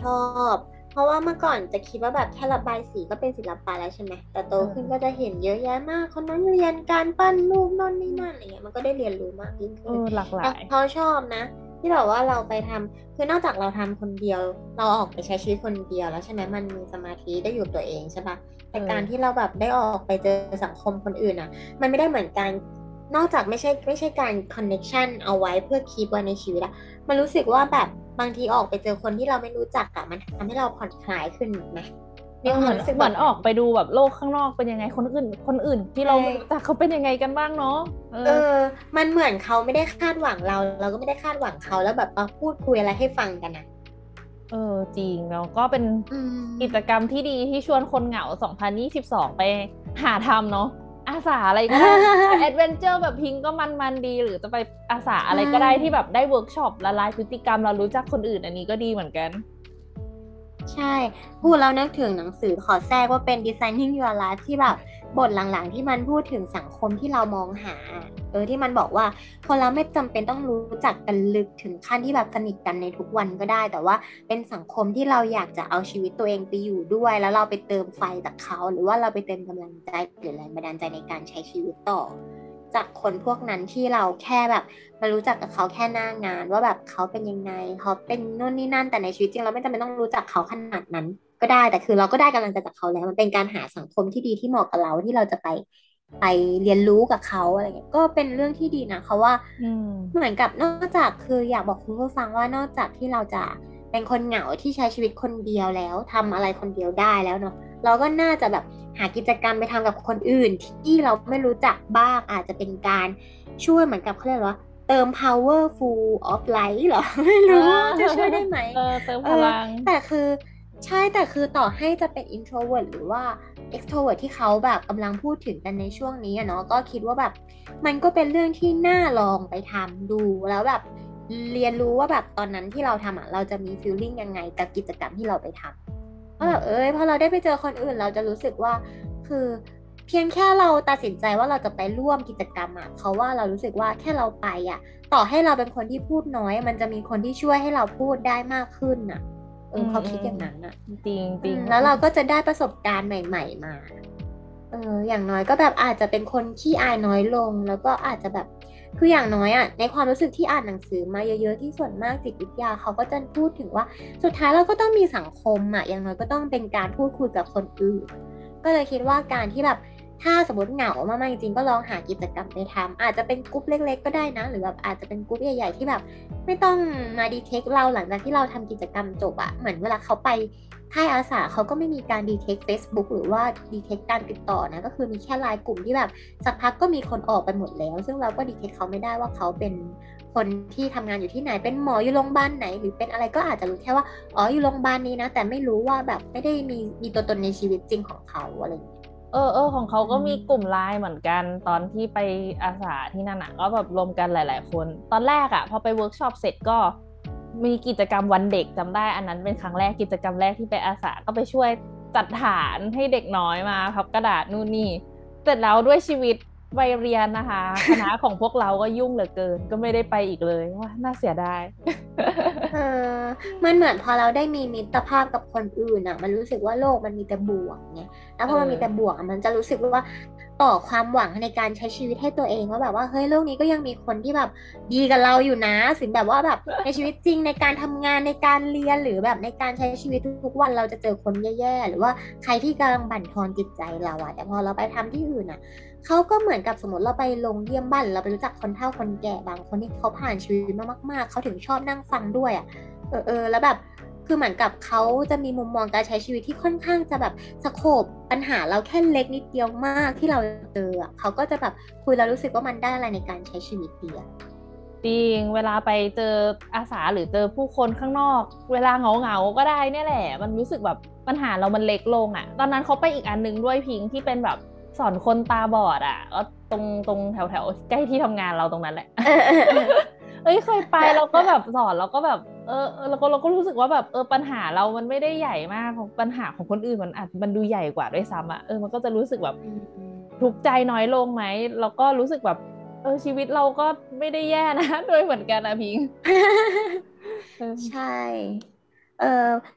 Speaker 1: ชอบ เพราะว่าเมื่อก่อนจะคิดว่าแบบแค่ระบายสีก็เป็นศิลปะแล้วใช่ไหมแต่โตขึ้นก็จะเห็นเยอะแยะมาก คนนั้นเรียนการปั้นรูปนั่นนี่นั่นอะไรเงี้ยมันก็ได้เรียนรู้มากยิ่ง
Speaker 2: เอ
Speaker 1: ขึ้น
Speaker 2: อหลากห
Speaker 1: แต่
Speaker 2: ลาย
Speaker 1: เขาชอบนะ ที่แบบว่าเราไปทำคือนอกจากเราทำคนเดียว เราออกไปใช้ชีวิตคนเดียวแล้วใช่ไหมมันมีสมาธิได้อยู่กับตัวเองใช่ปะแต่
Speaker 2: เออ
Speaker 1: การที่เราแบบได้ออกไปเจอสังคมคนอื่นอะ มันไม่ได้เหมือนการนอกจากไม่ใช่ไม่ใช่การคอนเน็ชันเอาไว้เพื่อคีบไว้ในชีวิตอะ มันรู้สึกว่าแบบบางทีออกไปเจอคนที่เราไม่รู้จักอะมันทำให้เราผ่อนคลายขึ้นไหม
Speaker 2: เออเหมือน
Speaker 1: รู้สึก
Speaker 2: เหมือนออกไปดูแบบโลกข้างนอกเป็นยังไงคนอื่น คนอื่นที่เราไม่รู้จักเขาเป็นยังไงกันบ้างเนาะเอ
Speaker 1: เอ
Speaker 2: อ
Speaker 1: อ มันเหมือนเขาไม่ได้คาดหวังเรา เราก็ไม่ได้คาดหวังเขาแล้วแบบมาพูดคุยอะไรให้ฟังกันอะ
Speaker 2: เออจริงแล้วก็เป็น
Speaker 1: อืม
Speaker 2: กิจกรรมที่ดีที่ชวนคนเหงา 2022 ไปหาทำเนาะ อาสาอะไรก็ได้ adventure แบบพิงก็มันๆดี หรือจะไปอาสาอะไรก็ได้
Speaker 1: ใช่
Speaker 2: ที่แบบได้เวิร์กช็อปละลายพฤติกรรมเรารู้จักคนอื่นอันนี้ก็ดีเหมือนกัน
Speaker 1: ใช่ พูดแล้วนึกถึงหนังสือขอแทรกว่าเป็น Designing Your Life ที่แบบ บทหลังๆที่มันพูดถึงสังคมที่เรามองหา เออที่มันบอกว่าคนเราไม่จำเป็นต้องรู้จักกันลึกถึงขั้นที่แบบสนิทกันในทุกวันก็ได้ แต่ว่าเป็นสังคมที่เราอยากจะเอาชีวิตตัวเองไปอยู่ด้วย แล้วเราไปเติมไฟจากเขา หรือว่าเราไปเติมกำลังใจหรือแรงบันดาลใจในการใช้ชีวิตต่อ จากคนพวกนั้นที่เราแค่แบบมารู้จักกับเขาแค่หน้างาน ว่าแบบเขาเป็นยังไงเขาเป็นนู่นนี่นั่นแต่ในชีวิตจริงเราไม่จำเป็นต้องรู้จักเขาขนาดนั้น ก็ได้แต่คือเราก็ได้กำลังใจจากเขาแล้ว มันเป็นการหาสังคมที่ดีที่เหมาะกับเราที่เราจะไปไปเรียนรู้กับเขาอะไรเงี้ยก็เป็นเรื่องที่ดีนะเขาว่า
Speaker 2: อืม
Speaker 1: เหมือนกับนอกจากคืออยากบอกคุณผู้ฟังว่านอกจากที่เราจะเป็นคนเหงาที่ใช้ชีวิตคนเดียวแล้วทำอะไรคนเดียวได้แล้วเนาะเราก็น่าจะแบบหากิจกรรมไปทำกับคนอื่น ที่เราไม่รู้จักบ้างอาจจะเป็นการช่วยเหมือนกับเขาเรียกว่าเติม power full of light เหรอไม่รู้ว่าจะช่วยได้ไหม
Speaker 2: เออเติม
Speaker 1: เอ
Speaker 2: พ
Speaker 1: อ
Speaker 2: ลัง
Speaker 1: แต่คือ ใช่แต่คือต่อให้จะเป็น introvert หรือว่า extrovert ที่เขาแบบกำลังพูดถึงกันในช่วงนี้อะเนาะก็คิดว่าแบบ มันก็เป็นเรื่องที่น่าลองไปทำดูแล้วแบบเรียนรู้ว่าแบบตอนนั้นที่เราทำอะเราจะมี feeling ยังไงกับกิจกรรมที่เราไปทำเพราะแบบเอ้ยพอเราได้ไปเจอคนอื่นเราจะรู้สึกว่าคือเพียงแค่เราตัดสินใจว่าเราจะไปร่วมกิจกรรมอะเพราว่าเรารู้สึกว่าแค่เราไปอะต่อให้เราเป็นคนที่พูดน้อย มันจะมีคนที่ช่วยให้เราพูดได้มากขึ้นอะ เออเขาคิดอย่างนั้นอะ
Speaker 2: จริงจริง
Speaker 1: อืมแล้วเราก็จะได้ประสบการณ์ใหม่ ๆ มาเอออย่างน้อยก็แบบอาจจะเป็นคนขี้อายน้อยลง แล้วก็อาจจะแบบคืออย่างน้อยอะในความรู้สึกที่อ่านหนังสือมาเยอะๆที่ส่วนมากจิตวิทยาเขาก็จะพูดถึงว่า สุดท้ายเราก็ต้องมีสังคมอะอย่างน้อยก็ต้องเป็นการพูดคุยกับคนอื่น ก็เลยคิดว่าการที่แบบ ถ้าสมมติเหงามากๆจริงๆก็ลองหากิจกรรมไปทำอาจจะเป็นกลุ่มเล็ก ๆ ก็ได้นะ หรือแบบอาจจะเป็นกลุ่มใหญ่ ๆ ที่แบบ ไม่ต้องมาดีเทคเราหลังจากที่เราทำกิจกรรมจบอะเหมือนเวลาเขาไปค่ายอาสาเขาก็ไม่มีการ detect Facebook หรือว่า detect การติดต่อนะ ก็คือมีแค่ไลน์กลุ่มที่แบบสักพักก็มีคนออกไปหมดแล้ว ซึ่งเราก็ detect เขาไม่ได้ว่าเขาเป็นคนที่ทำงานอยู่ที่ไหนเป็นหมออยู่โรงพยาบาลไหน หรือเป็นอะไรก็อาจจะรู้แค่ว่าอ๋ออยู่โรงพยาบาลนี้นะ แต่ไม่รู้ว่าแบบไม่ได้มีมีตัวตนในชีวิตจริงของเขาอะไรอย่างเงี้ย
Speaker 2: เออเออของเขาก็
Speaker 1: อืม
Speaker 2: มีกลุ่มไลน์เหมือนกัน ตอนที่ไปอาสาที่นั่นอะก็แบบรวมกันหลาย ๆ คน ตอนแรกอะ พอไปเวิร์กช็อปเสร็จก็มีกิจกรรมวันเด็กจำได้อันนั้นเป็นครั้งแรกกิจกรรมแรกที่ไปอาสาก็ไปช่วยจัดฐานให้เด็กน้อยมาพับกระดาษนู่นนี่เสร็จแล้วด้วยชีวิต วัยเรียนนะคะคณะของพวกเราก็ยุ่งเหลือเกิน ก็ไม่ได้ไปอีกเลยว่าน่าเสียดาย
Speaker 1: เออมันเหมือนพอเราได้มีมิตรภาพกับคนอื่นอะ มันรู้สึกว่าโลกมันมีแต่บวกไงแล้วพอมันมีแต่บวกมันจะรู้สึกว่า ต่อความหวังในการใช้ชีวิตให้ตัวเองว่าแบบว่าเฮ้ยโลกนี้ก็ยังมีคนที่แบบดีกับเราอยู่นะถึงแบบว่าแบบในชีวิตจริงในการทำงานในการเรียนหรือแบบในการใช้ชีวิตทุกวันเราจะเจอคนแย่ๆหรือว่าใครที่กำลังบั่นทอนจิตใจเราอะแต่พอเราไปทำที่อื่นอะเขาก็เหมือนกับสมมติเราไปลงเยี่ยมบ้านเราไปรู้จักคนเฒ่าคนแก่บางคนที่เขาผ่านชีวิตมามาก ๆเขาถึงชอบนั่งฟังด้วยอะเออเออแล้วแบบ คือเหมือนกับเขาจะมีมุมมองการใช้ชีวิตที่ค่อนข้างจะแบบสโคบปัญหาเราแค่เล็กนิดเดียวมากที่เราเจอเขาก็จะแบบคุยแล้วรู้สึกว่ามันได้อะไรในการใช้ชีวิตดีอะ
Speaker 2: จริงเวลาไปเจออาสาหรือเจอผู้คนข้างนอก เวลาเหงาเหงาก็ได้เนี่ยแหละ มันรู้สึกแบบปัญหาเรามันเล็กลงอะ่ะ ตอนนั้นเขาไปอีกอันหนึงด้วยพิงที่เป็นแบบสอนคนตาบอดอะ่ะก็ตรงตรงแถวแถวใกล้ที่ทำงานเราตรงนั้นแหละ
Speaker 1: เออเออเออ
Speaker 2: เอ้ยเคยไปเราก็แบบสอนเราก็แบบเออเออเราก็เราก็รู้สึกว่าแบบเออปัญหาเรามันไม่ได้ใหญ่มากของปัญหาของคนอื่นมันอาจมันดูใหญ่กว่าด้วยซ้ำอะเออมันก็จะรู้สึกแบบ
Speaker 1: อืมอืม
Speaker 2: ทุกข์ใจน้อยลงไหมแล้วก็รู้สึกแบบเออชีวิตเราก็ไม่ได้แย่นะด้วยเหมือนกันนะพิงเออ
Speaker 1: ใช่เออ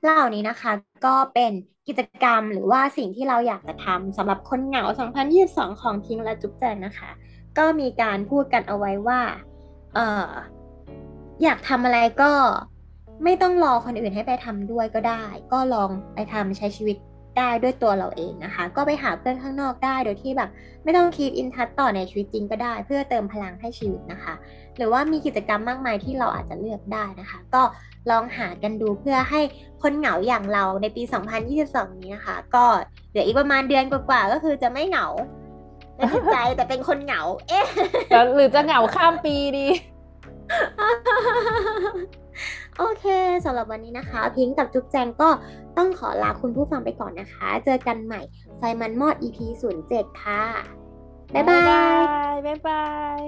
Speaker 1: เหล่านี้นะคะ ก็เป็นกิจกรรมหรือว่าสิ่งที่เราอยากจะทำสำหรับคนเหงา 2022 ของพิงค์และจุ๊บแจงนะคะ ก็มีการพูดกันเอาไว้ว่า เอออยากทำอะไรก็ไม่ต้องรอคนอื่นให้ไปทำด้วยก็ได้ ก็ลองไปทำใช้ชีวิตได้ด้วยตัวเราเองนะคะ ก็ไปหาเพื่อนข้างนอกได้โดยที่แบบ ไม่ต้องคีปอินทัชต่อในชีวิตจริงก็ได้ เพื่อเติมพลังให้ชีวิตนะคะ หรือว่ามีกิจกรรมมากมายที่เราอาจจะเลือกได้นะคะ ก็ลองหากันดูเพื่อให้คนเหงาอย่างเราในปี 2022 นี้นะคะ ก็เหลืออีกประมาณเดือนกว่าๆก็คือจะไม่เหงา ในจิตใจแต่เป็นคนเหงา เอ๊ะ
Speaker 2: แล้วหรือจะเหงาข้ามปีดี
Speaker 1: โอเคสำหรับวันนี้นะคะ พิงค์กับจุ๊บแจงก็ต้องขอลาคุณผู้ฟังไปก่อนนะคะ เจอกันใหม่ไฟมันมอด EP 07 ค่ะ บ๊ายบาย
Speaker 2: บ๊ายบาย